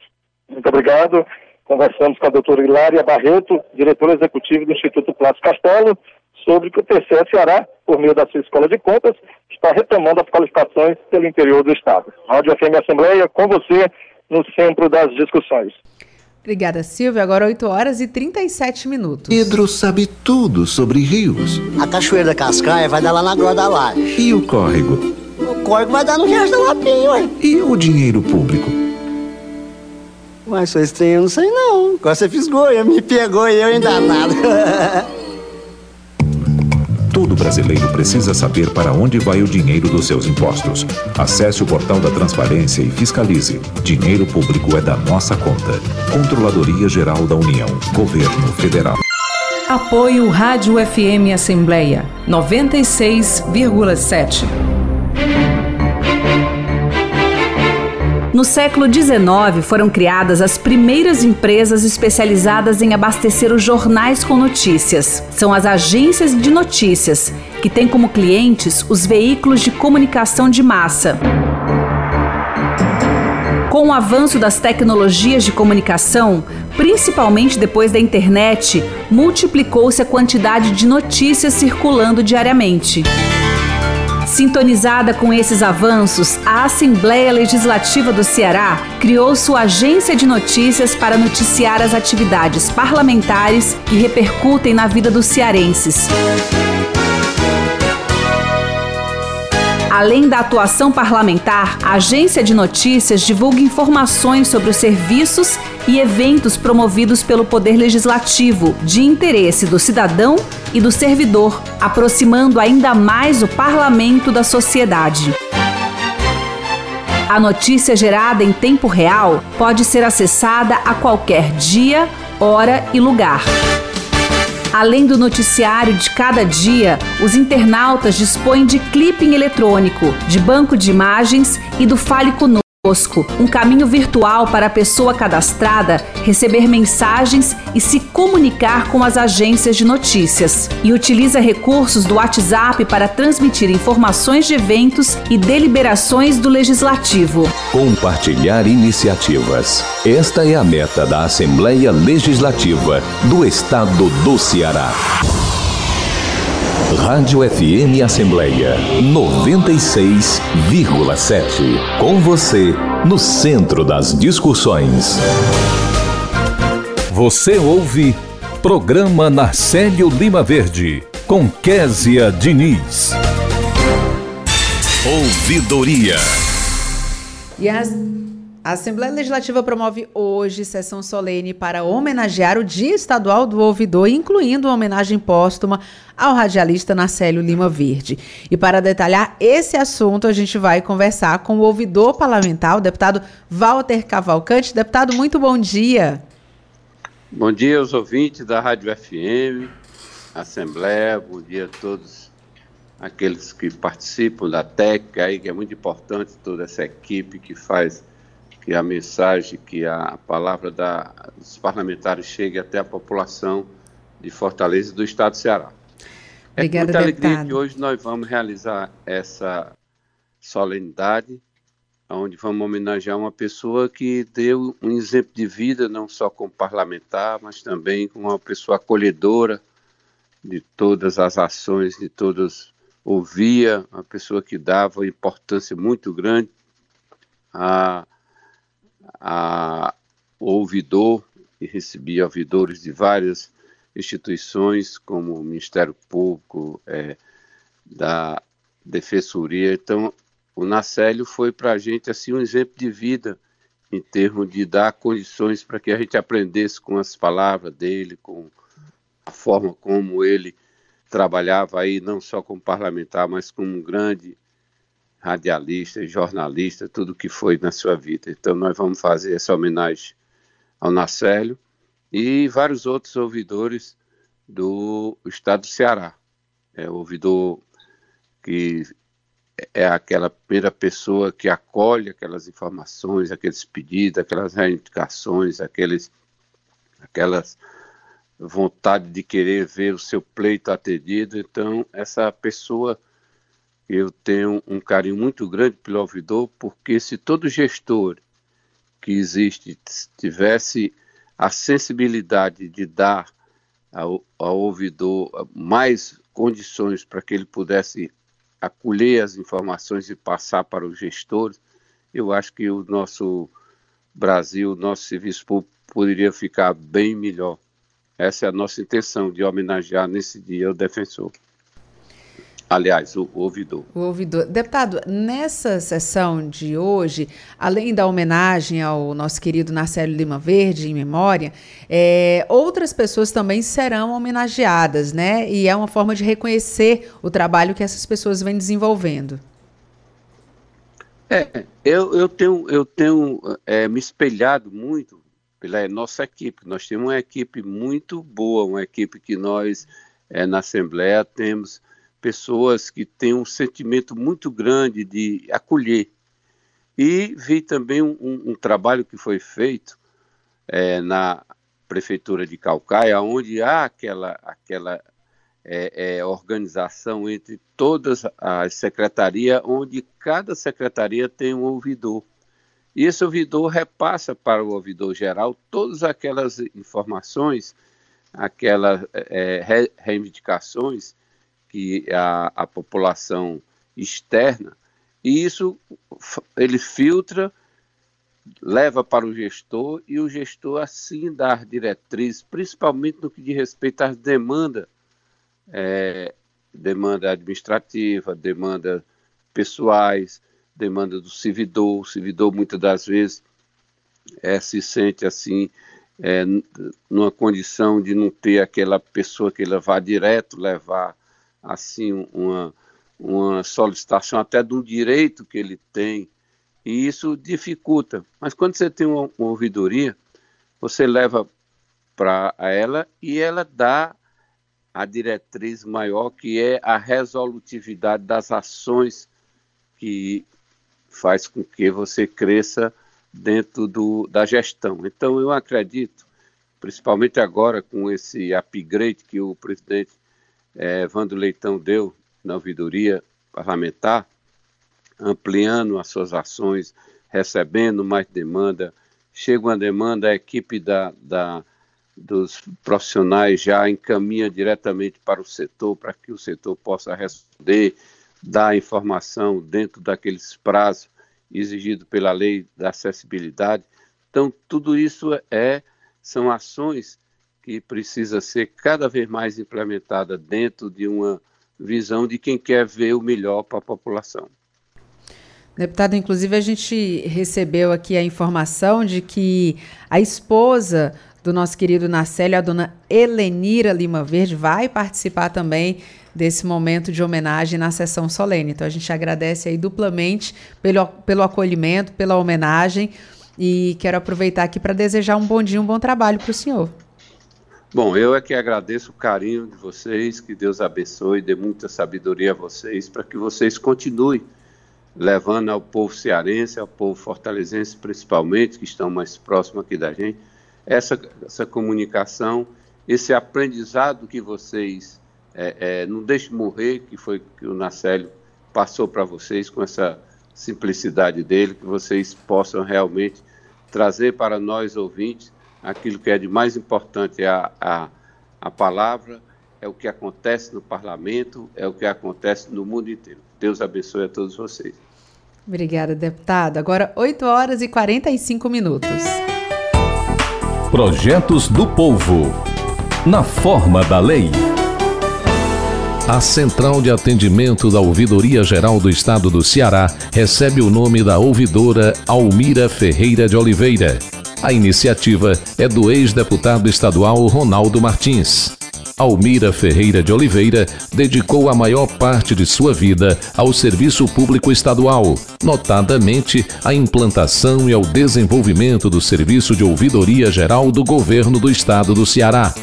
Muito obrigado. Conversamos com a doutora Hilária Barreto, diretora executiva do Instituto Plástico Castelo, sobre que o TCE Ceará, por meio da sua escola de contas, está retomando as qualificações pelo interior do Estado. Rádio FM Assembleia, com você no centro das discussões. Obrigada, Silvia. Agora 8 horas e 37 minutos. Pedro sabe tudo sobre rios. A cachoeira da Cascaia vai dar lá na Groa da Laje. E o córrego? O córrego vai dar no Riacho da Lapinha, ué. E o dinheiro público? Mas sou estranho, eu não sei não. Agora você fisgou, eu me pegou e eu ainda nada. Brasileiro precisa saber para onde vai o dinheiro dos seus impostos. Acesse o portal da Transparência e fiscalize. Dinheiro público é da nossa conta. Controladoria Geral da União. Governo Federal. Apoio Rádio FM Assembleia 96,7. No século XIX foram criadas as primeiras empresas especializadas em abastecer os jornais com notícias. São as agências de notícias, que têm como clientes os veículos de comunicação de massa. Com o avanço das tecnologias de comunicação, principalmente depois da internet, multiplicou-se a quantidade de notícias circulando diariamente. Sintonizada com esses avanços, a Assembleia Legislativa do Ceará criou sua agência de notícias para noticiar as atividades parlamentares que repercutem na vida dos cearenses. Além da atuação parlamentar, a agência de notícias divulga informações sobre os serviços e eventos promovidos pelo Poder Legislativo, de interesse do cidadão e do servidor, aproximando ainda mais o parlamento da sociedade. A notícia gerada em tempo real pode ser acessada a qualquer dia, hora e lugar. Além do noticiário de cada dia, os internautas dispõem de clipping eletrônico, de banco de imagens e do Fale Conosco, um caminho virtual para a pessoa cadastrada receber mensagens e se comunicar com as agências de notícias. E utiliza recursos do WhatsApp para transmitir informações de eventos e deliberações do Legislativo. Compartilhar iniciativas. Esta é a meta da Assembleia Legislativa do Estado do Ceará. Rádio FM Assembleia 96,7. Com você, no centro das discussões. Você ouve Programa Narcélio Lima Verde, com Késia Diniz. Ouvidoria. E as A Assembleia Legislativa promove hoje sessão solene para homenagear o Dia Estadual do Ouvidor, incluindo uma homenagem póstuma ao radialista Narcélio Lima Verde. E para detalhar esse assunto, a gente vai conversar com o ouvidor parlamentar, o deputado Walter Cavalcante. Deputado, muito bom dia. Bom dia aos ouvintes da Rádio FM, Assembleia, bom dia a todos aqueles que participam da técnica aí, que é muito importante toda essa equipe que faz que a mensagem, que a palavra da, dos parlamentares chegue até a população de Fortaleza e do estado do Ceará. Obrigada, é com muita alegria deputado. que hoje nós vamos realizar essa solenidade, onde vamos homenagear uma pessoa que deu um exemplo de vida, não só como parlamentar, mas também como uma pessoa acolhedora de todas as ações, de todas ouvia, uma pessoa que dava importância muito grande a a, ouvidor e recebia ouvidores de várias instituições, como o Ministério Público, é, da Defensoria. Então, o Nacélio foi para a gente assim um exemplo de vida em termos de dar condições para que a gente aprendesse com as palavras dele, com a forma como ele trabalhava aí não só como parlamentar, mas como um grande radialista, jornalista, tudo que foi na sua vida. Então nós vamos fazer essa homenagem ao Nacélio e vários outros ouvidores do estado do Ceará. É o ouvidor que é aquela primeira pessoa que acolhe aquelas informações, aqueles pedidos, aquelas reivindicações, aqueles, aquelas vontade de querer ver o seu pleito atendido. Então, essa pessoa eu tenho um carinho muito grande pelo ouvidor, porque se todo gestor que existe tivesse a sensibilidade de dar ao, ao ouvidor mais condições para que ele pudesse acolher as informações e passar para os gestores, eu acho que o nosso Brasil, o nosso serviço público poderia ficar bem melhor. Essa é a nossa intenção de homenagear nesse dia o defensor. Aliás, o, ouvidor. O ouvidor. Deputado, nessa sessão de hoje, além da homenagem ao nosso querido Narcélio Lima Verde, em memória, é, outras pessoas também serão homenageadas, né? E é uma forma de reconhecer o trabalho que essas pessoas vêm desenvolvendo. É, eu, eu tenho, eu tenho é, me espelhado muito pela nossa equipe. Nós temos uma equipe muito boa, uma equipe que nós, é, na Assembleia, temos pessoas que têm um sentimento muito grande de acolher. E vi também um, um trabalho que foi feito é, na prefeitura de Calcaia, onde há aquela, aquela é, é, organização entre todas as secretarias, onde cada secretaria tem um ouvidor. E esse ouvidor repassa para o ouvidor geral todas aquelas informações, aquelas é, reivindicações que a, a população externa, e isso ele filtra, leva para o gestor e o gestor assim dá diretrizes, principalmente no que diz respeito às demandas, é, demanda administrativa, demanda pessoais, demanda do servidor. O servidor muitas das vezes é, se sente assim é, numa condição de não ter aquela pessoa que ele vá direto levar assim uma, uma solicitação até do direito que ele tem, e isso dificulta. Mas quando você tem uma, uma ouvidoria, você leva para ela e ela dá a diretriz maior, que é a resolutividade das ações que faz com que você cresça dentro do, da gestão. Então, eu acredito, principalmente agora com esse upgrade que o presidente é, Leitão deu na ouvidoria parlamentar, ampliando as suas ações, recebendo mais demanda. Chega uma demanda, a equipe da, da, dos profissionais já encaminha diretamente para o setor, para que o setor possa responder, dar informação dentro daqueles prazos exigidos pela lei da acessibilidade. Então, tudo isso é, são ações que precisa ser cada vez mais implementada dentro de uma visão de quem quer ver o melhor para a população. Deputado, inclusive a gente recebeu aqui a informação de que a esposa do nosso querido Nacélio, a dona Helenira Lima Verde, vai participar também desse momento de homenagem na sessão solene. Então a gente agradece aí duplamente pelo, pelo acolhimento, pela homenagem e quero aproveitar aqui para desejar um bom dia, um bom trabalho para o senhor. Bom, eu é que agradeço o carinho de vocês, que Deus abençoe, dê muita sabedoria a vocês, para que vocês continuem levando ao povo cearense, ao povo fortalezense principalmente, que estão mais próximos aqui da gente, essa, essa comunicação, esse aprendizado que vocês é, é, não deixem morrer, que foi que o Nacélio passou para vocês com essa simplicidade dele, que vocês possam realmente trazer para nós ouvintes aquilo que é de mais importante, é a, a, a palavra, é o que acontece no parlamento, é o que acontece no mundo inteiro. Deus abençoe a todos vocês. Obrigada, deputado. Agora 8 horas e 45 minutos. Projetos do Povo. Na forma da lei. A Central de Atendimento da Ouvidoria Geral do Estado do Ceará recebe o nome da ouvidora Almira Ferreira de Oliveira. A iniciativa é do ex-deputado estadual Ronaldo Martins. Almira Ferreira de Oliveira dedicou a maior parte de sua vida ao serviço público estadual, notadamente à implantação e ao desenvolvimento do Serviço de Ouvidoria Geral do Governo do Estado do Ceará.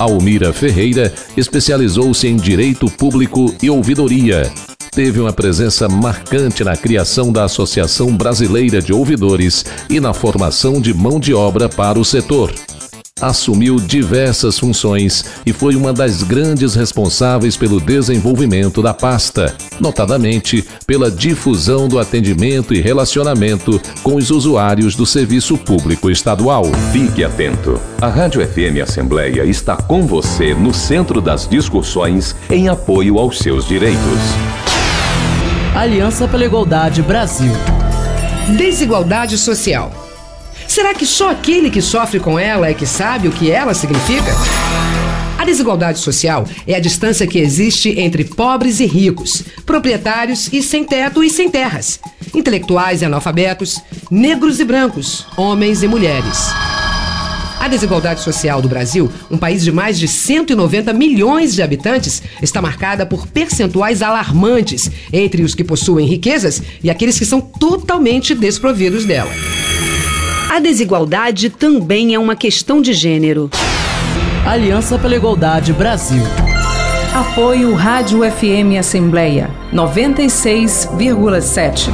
Almira Ferreira especializou-se em Direito Público e Ouvidoria. Teve uma presença marcante na criação da Associação Brasileira de Ouvidores e na formação de mão de obra para o setor assumiu diversas funções e foi uma das grandes responsáveis pelo desenvolvimento da pasta, notadamente pela difusão do atendimento e relacionamento com os usuários do serviço público estadual. Fique atento. A Rádio FM Assembleia está com você no centro das discussões em apoio aos seus direitos. Aliança pela Igualdade Brasil. Desigualdade social Será que só aquele que sofre com ela é que sabe o que ela significa? A desigualdade social é a distância que existe entre pobres e ricos, proprietários e sem teto e sem terras, intelectuais e analfabetos, negros e brancos, homens e mulheres. A desigualdade social do Brasil, um país de mais de 190 milhões de habitantes, está marcada por percentuais alarmantes entre os que possuem riquezas e aqueles que são totalmente desprovidos dela. A desigualdade também é uma questão de gênero. Aliança pela Igualdade Brasil. Apoio Rádio FM Assembleia 96,7.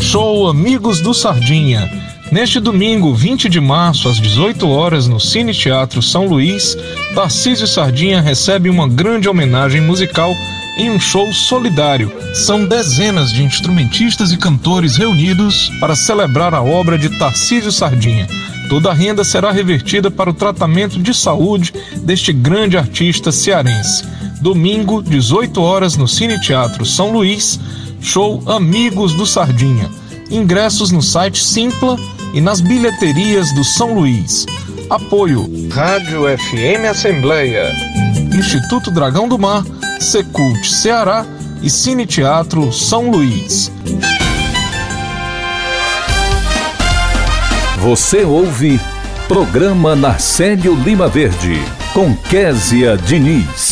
Show Amigos do Sardinha. Neste domingo, 20 de março, às 18 horas, no Cine Teatro São Luís, Tarcísio Sardinha recebe uma grande homenagem musical em um show solidário. São dezenas de instrumentistas e cantores reunidos para celebrar a obra de Tarcísio Sardinha. Toda a renda será revertida para o tratamento de saúde deste grande artista cearense. Domingo, 18 horas, no Cine Teatro São Luís, show Amigos do Sardinha. Ingressos no site Simpla e nas bilheterias do São Luís. Apoio Rádio FM Assembleia, Instituto Dragão do Mar Secult Ceará e Cine Teatro São Luís. Você ouve Programa Narcélio Lima Verde, com Késia Diniz.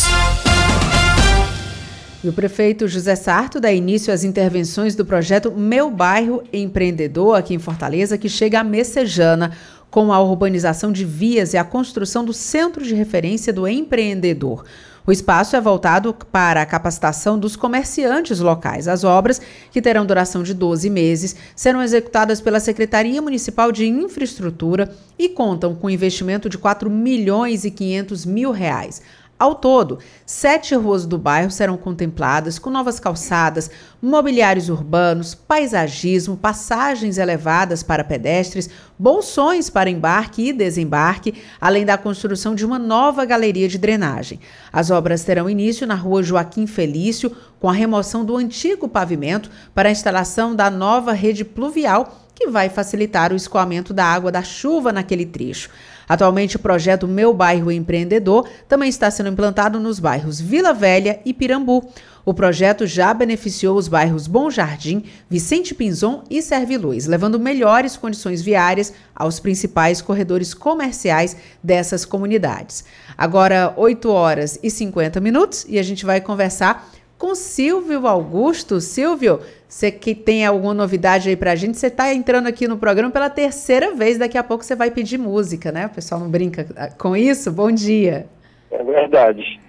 E o prefeito José Sarto dá início às intervenções do projeto Meu Bairro Empreendedor aqui em Fortaleza, que chega a Messejana, com a urbanização de vias e a construção do Centro de Referência do Empreendedor. O espaço é voltado para a capacitação dos comerciantes locais. As obras, que terão duração de 12 meses, serão executadas pela Secretaria Municipal de Infraestrutura e contam com investimento de 4 milhões e 500 mil reais. Ao todo, sete ruas do bairro serão contempladas com novas calçadas, mobiliários urbanos, paisagismo, passagens elevadas para pedestres, bolsões para embarque e desembarque, além da construção de uma nova galeria de drenagem. As obras terão início na rua Joaquim Felício, com a remoção do antigo pavimento para a instalação da nova rede pluvial, que vai facilitar o escoamento da água da chuva naquele trecho. Atualmente, o projeto Meu Bairro Empreendedor também está sendo implantado nos bairros Vila Velha e Pirambu. O projeto já beneficiou os bairros Bom Jardim, Vicente Pinzon e Serviluz, levando melhores condições viárias aos principais corredores comerciais dessas comunidades. Agora, 8 horas e 50 minutos e a gente vai conversar com Silvio Augusto. Silvio, você que tem alguma novidade aí pra gente, você está entrando aqui no programa pela terceira vez, daqui a pouco você vai pedir música, né? O pessoal não brinca com isso? Bom dia. É verdade.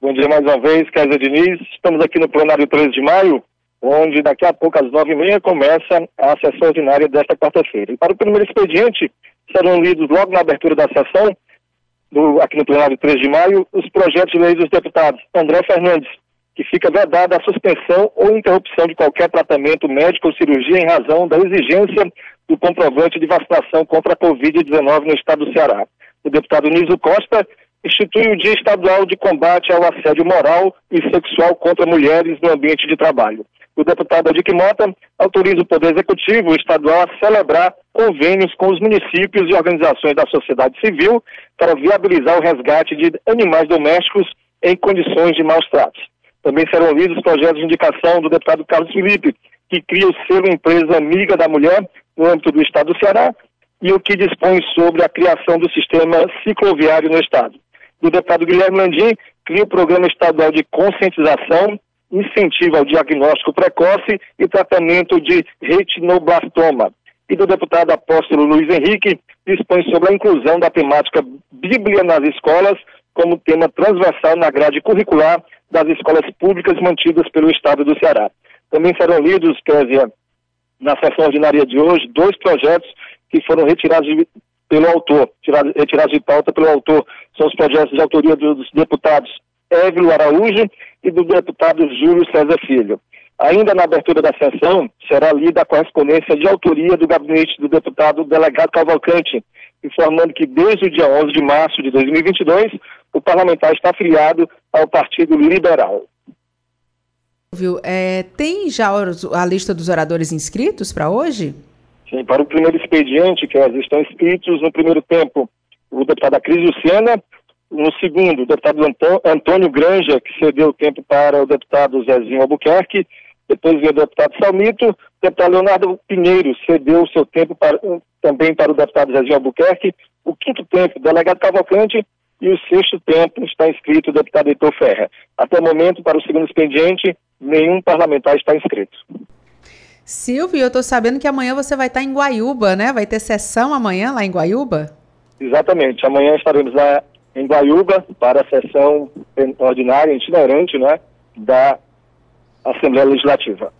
Bom dia mais uma vez, Kézia Diniz. Estamos aqui no plenário 13 de maio, onde daqui a pouco, às nove e meia, começa a sessão ordinária desta quarta-feira. E para o primeiro expediente, serão lidos logo na abertura da sessão, do, aqui no plenário 13 de maio, os projetos de lei dos deputados André Fernandes, que fica vedada a suspensão ou interrupção de qualquer tratamento médico ou cirurgia em razão da exigência do comprovante de vacinação contra a Covid-19 no estado do Ceará. O deputado Niso Costa institui o Dia Estadual de Combate ao Assédio Moral e Sexual contra Mulheres no Ambiente de Trabalho. O deputado Adic Mota autoriza o Poder Executivo Estadual a celebrar convênios com os municípios e organizações da sociedade civil para viabilizar o resgate de animais domésticos em condições de maus tratos. Também serão lidos os projetos de indicação do deputado Carlos Felipe, que cria o selo Empresa Amiga da Mulher no âmbito do Estado do Ceará e o que dispõe sobre a criação do sistema cicloviário no Estado. Do deputado Guilherme Landim, cria o Programa Estadual de Conscientização, incentivo ao diagnóstico precoce e tratamento de retinoblastoma. E do deputado apóstolo Luiz Henrique, dispõe sobre a inclusão da temática Bíblia nas escolas como tema transversal na grade curricular das escolas públicas mantidas pelo Estado do Ceará. Também serão lidos, Kézia, na sessão ordinária de hoje, dois projetos que foram retirados de, pelo autor, tirados, retirados de pauta pelo autor. São os projetos de autoria dos deputados Évilo Araújo e do deputado Júlio César Filho. Ainda na abertura da sessão, será lida a correspondência de autoria do gabinete do deputado delegado Cavalcante, informando que desde o dia 11 de março de 2022, o parlamentar está afiliado ao Partido Liberal. É, tem já a lista dos oradores inscritos para hoje? Sim, para o primeiro expediente, que elas estão inscritos no primeiro tempo, o deputado Cris Luciana, no segundo, o deputado Antônio Granja, que cedeu o tempo para o deputado Zezinho Albuquerque, depois veio o deputado Salmito, o deputado Leonardo Pinheiro cedeu o seu tempo para, também para o deputado Zezinho Albuquerque, o quinto tempo, o delegado Cavalcante, e o sexto tempo está inscrito o deputado Heitor Ferra. Até o momento, para o segundo expediente, nenhum parlamentar está inscrito. Silvio, eu estou sabendo que amanhã você vai estar em Guaiúba, né? Vai ter sessão amanhã lá em Guaiúba? Exatamente. Amanhã estaremos lá em Guaiúba para a sessão ordinária, itinerante, né, da Assembleia Legislativa.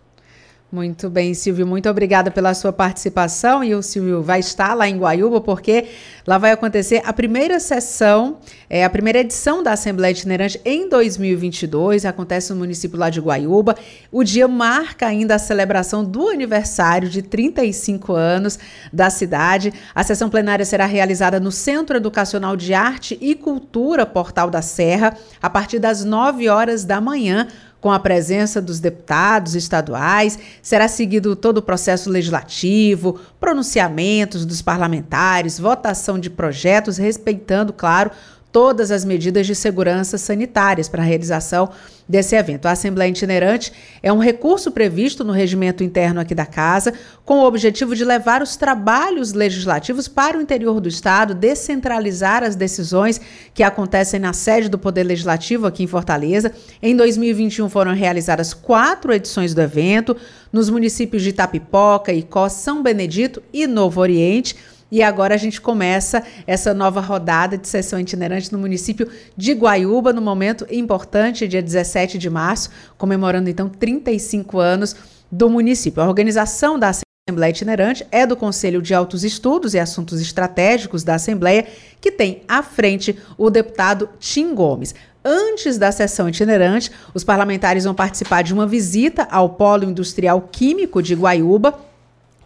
Muito bem, Silvio, muito obrigada pela sua participação. E o Silvio vai estar lá em Guaiúba, porque lá vai acontecer a primeira sessão, é, a primeira edição da Assembleia Itinerante em 2022. Acontece no município lá de Guaiúba. O dia marca ainda a celebração do aniversário de 35 anos da cidade. A sessão plenária será realizada no Centro Educacional de Arte e Cultura Portal da Serra, a partir das 9 horas da manhã com a presença dos deputados estaduais. Será seguido todo o processo legislativo, pronunciamentos dos parlamentares, votação de projetos, respeitando, claro, todas as medidas de segurança sanitárias para a realização desse evento. A Assembleia Itinerante é um recurso previsto no regimento interno aqui da Casa, com o objetivo de levar os trabalhos legislativos para o interior do Estado, descentralizar as decisões que acontecem na sede do Poder Legislativo aqui em Fortaleza. Em 2021 foram realizadas quatro edições do evento nos municípios de Itapipoca, Icó, São Benedito e Novo Oriente. E agora a gente começa essa nova rodada de sessão itinerante no município de Guaiúba, no momento importante, dia 17 de março, comemorando então 35 anos do município. A organização da Assembleia Itinerante é do Conselho de Altos Estudos e Assuntos Estratégicos da Assembleia, que tem à frente o deputado Tim Gomes. Antes da sessão itinerante, os parlamentares vão participar de uma visita ao Polo Industrial Químico de Guaiúba,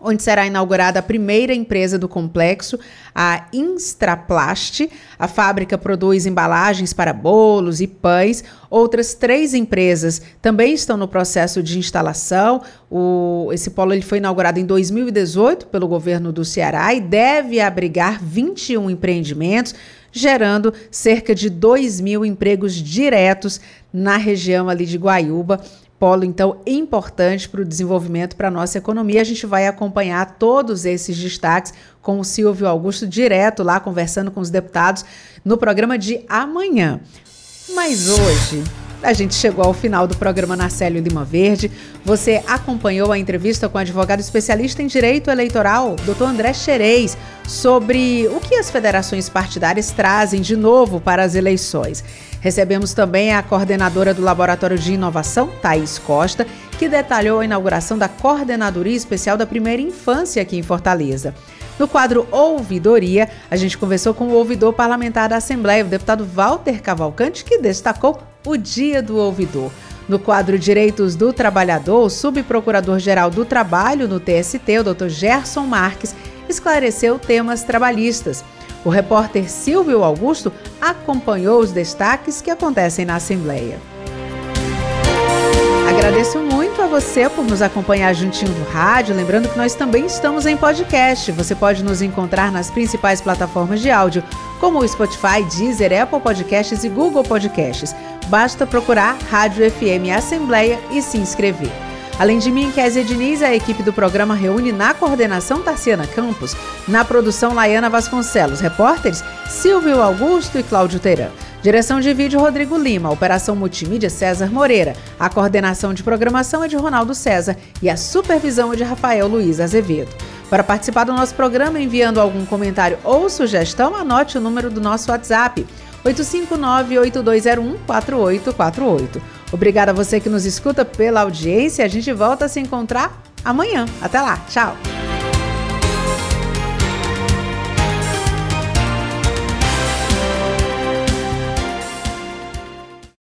onde será inaugurada a primeira empresa do complexo, a Instraplast. A fábrica produz embalagens para bolos e pães. Outras três empresas também estão no processo de instalação. O, esse polo ele foi inaugurado em 2018 pelo governo do Ceará e deve abrigar 21 empreendimentos gerando cerca de 2 mil empregos diretos na região ali de Guaiúba polo então importante para o desenvolvimento para a nossa economia. A gente vai acompanhar todos esses destaques com o Silvio Augusto direto lá conversando com os deputados no programa de amanhã. Mas hoje a gente chegou ao final do programa Narcélio Lima Verde. Você acompanhou a entrevista com o advogado especialista em direito eleitoral, Dr. André Xerez, sobre o que as federações partidárias trazem de novo para as eleições. Recebemos também a coordenadora do Laboratório de Inovação, Thaís Costa, que detalhou a inauguração da Coordenadoria Especial da Primeira Infância aqui em Fortaleza. No quadro Ouvidoria, a gente conversou com o ouvidor parlamentar da Assembleia, o deputado Walter Cavalcante, que destacou o Dia do Ouvidor. No quadro Direitos do Trabalhador, o subprocurador-geral do Trabalho no TST, o Dr. Gerson Marques, esclareceu temas trabalhistas. O repórter Silvio Augusto acompanhou os destaques que acontecem na Assembleia. Agradeço muito a você por nos acompanhar juntinho do rádio. Lembrando que nós também estamos em podcast. Você pode nos encontrar nas principais plataformas de áudio, como o Spotify, Deezer, Apple Podcasts e Google Podcasts. Basta procurar Rádio FM Assembleia e se inscrever. Além de mim, Kézia Diniz, a equipe do programa reúne na coordenação Tarciana Campos, na produção Laiana Vasconcelos, repórteres Silvio Augusto e Cláudio Teran. Direção de vídeo Rodrigo Lima, operação multimídia César Moreira, a coordenação de programação é de Ronaldo César e a supervisão é de Rafael Luiz Azevedo. Para participar do nosso programa enviando algum comentário ou sugestão, anote o número do nosso WhatsApp 859-8201-4848. Obrigada a você que nos escuta pela audiência. A gente volta a se encontrar amanhã. Até lá. Tchau.